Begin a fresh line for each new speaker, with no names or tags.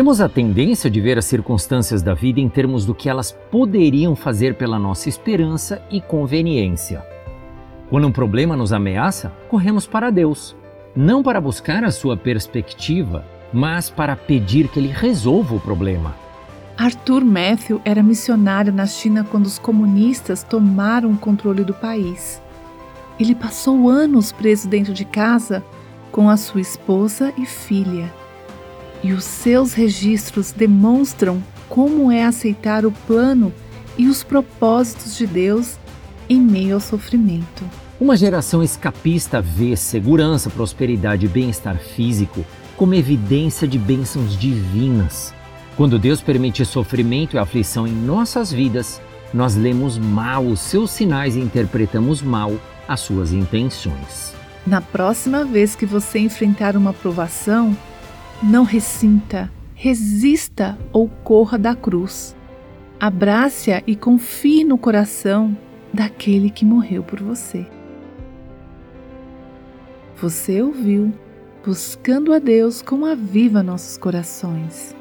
Temos a tendência de ver as circunstâncias da vida em termos do que elas poderiam fazer pela nossa esperança e conveniência. Quando um problema nos ameaça, corremos para Deus, não para buscar a sua perspectiva, mas para pedir que ele resolva o problema.
Arthur Matthew era missionário na China quando os comunistas tomaram o controle do país. Ele passou anos preso dentro de casa com a sua esposa e filha. E os seus registros demonstram como é aceitar o plano e os propósitos de Deus em meio ao sofrimento.
Uma geração escapista vê segurança, prosperidade e bem-estar físico como evidência de bênçãos divinas. Quando Deus permite sofrimento e aflição em nossas vidas, nós lemos mal os seus sinais e interpretamos mal as suas intenções.
Na próxima vez que você enfrentar uma provação, não ressinta, resista ou corra da cruz. Abrace-a e confie no coração daquele que morreu por você. Você ouviu Buscando a Deus com aviva nossos corações.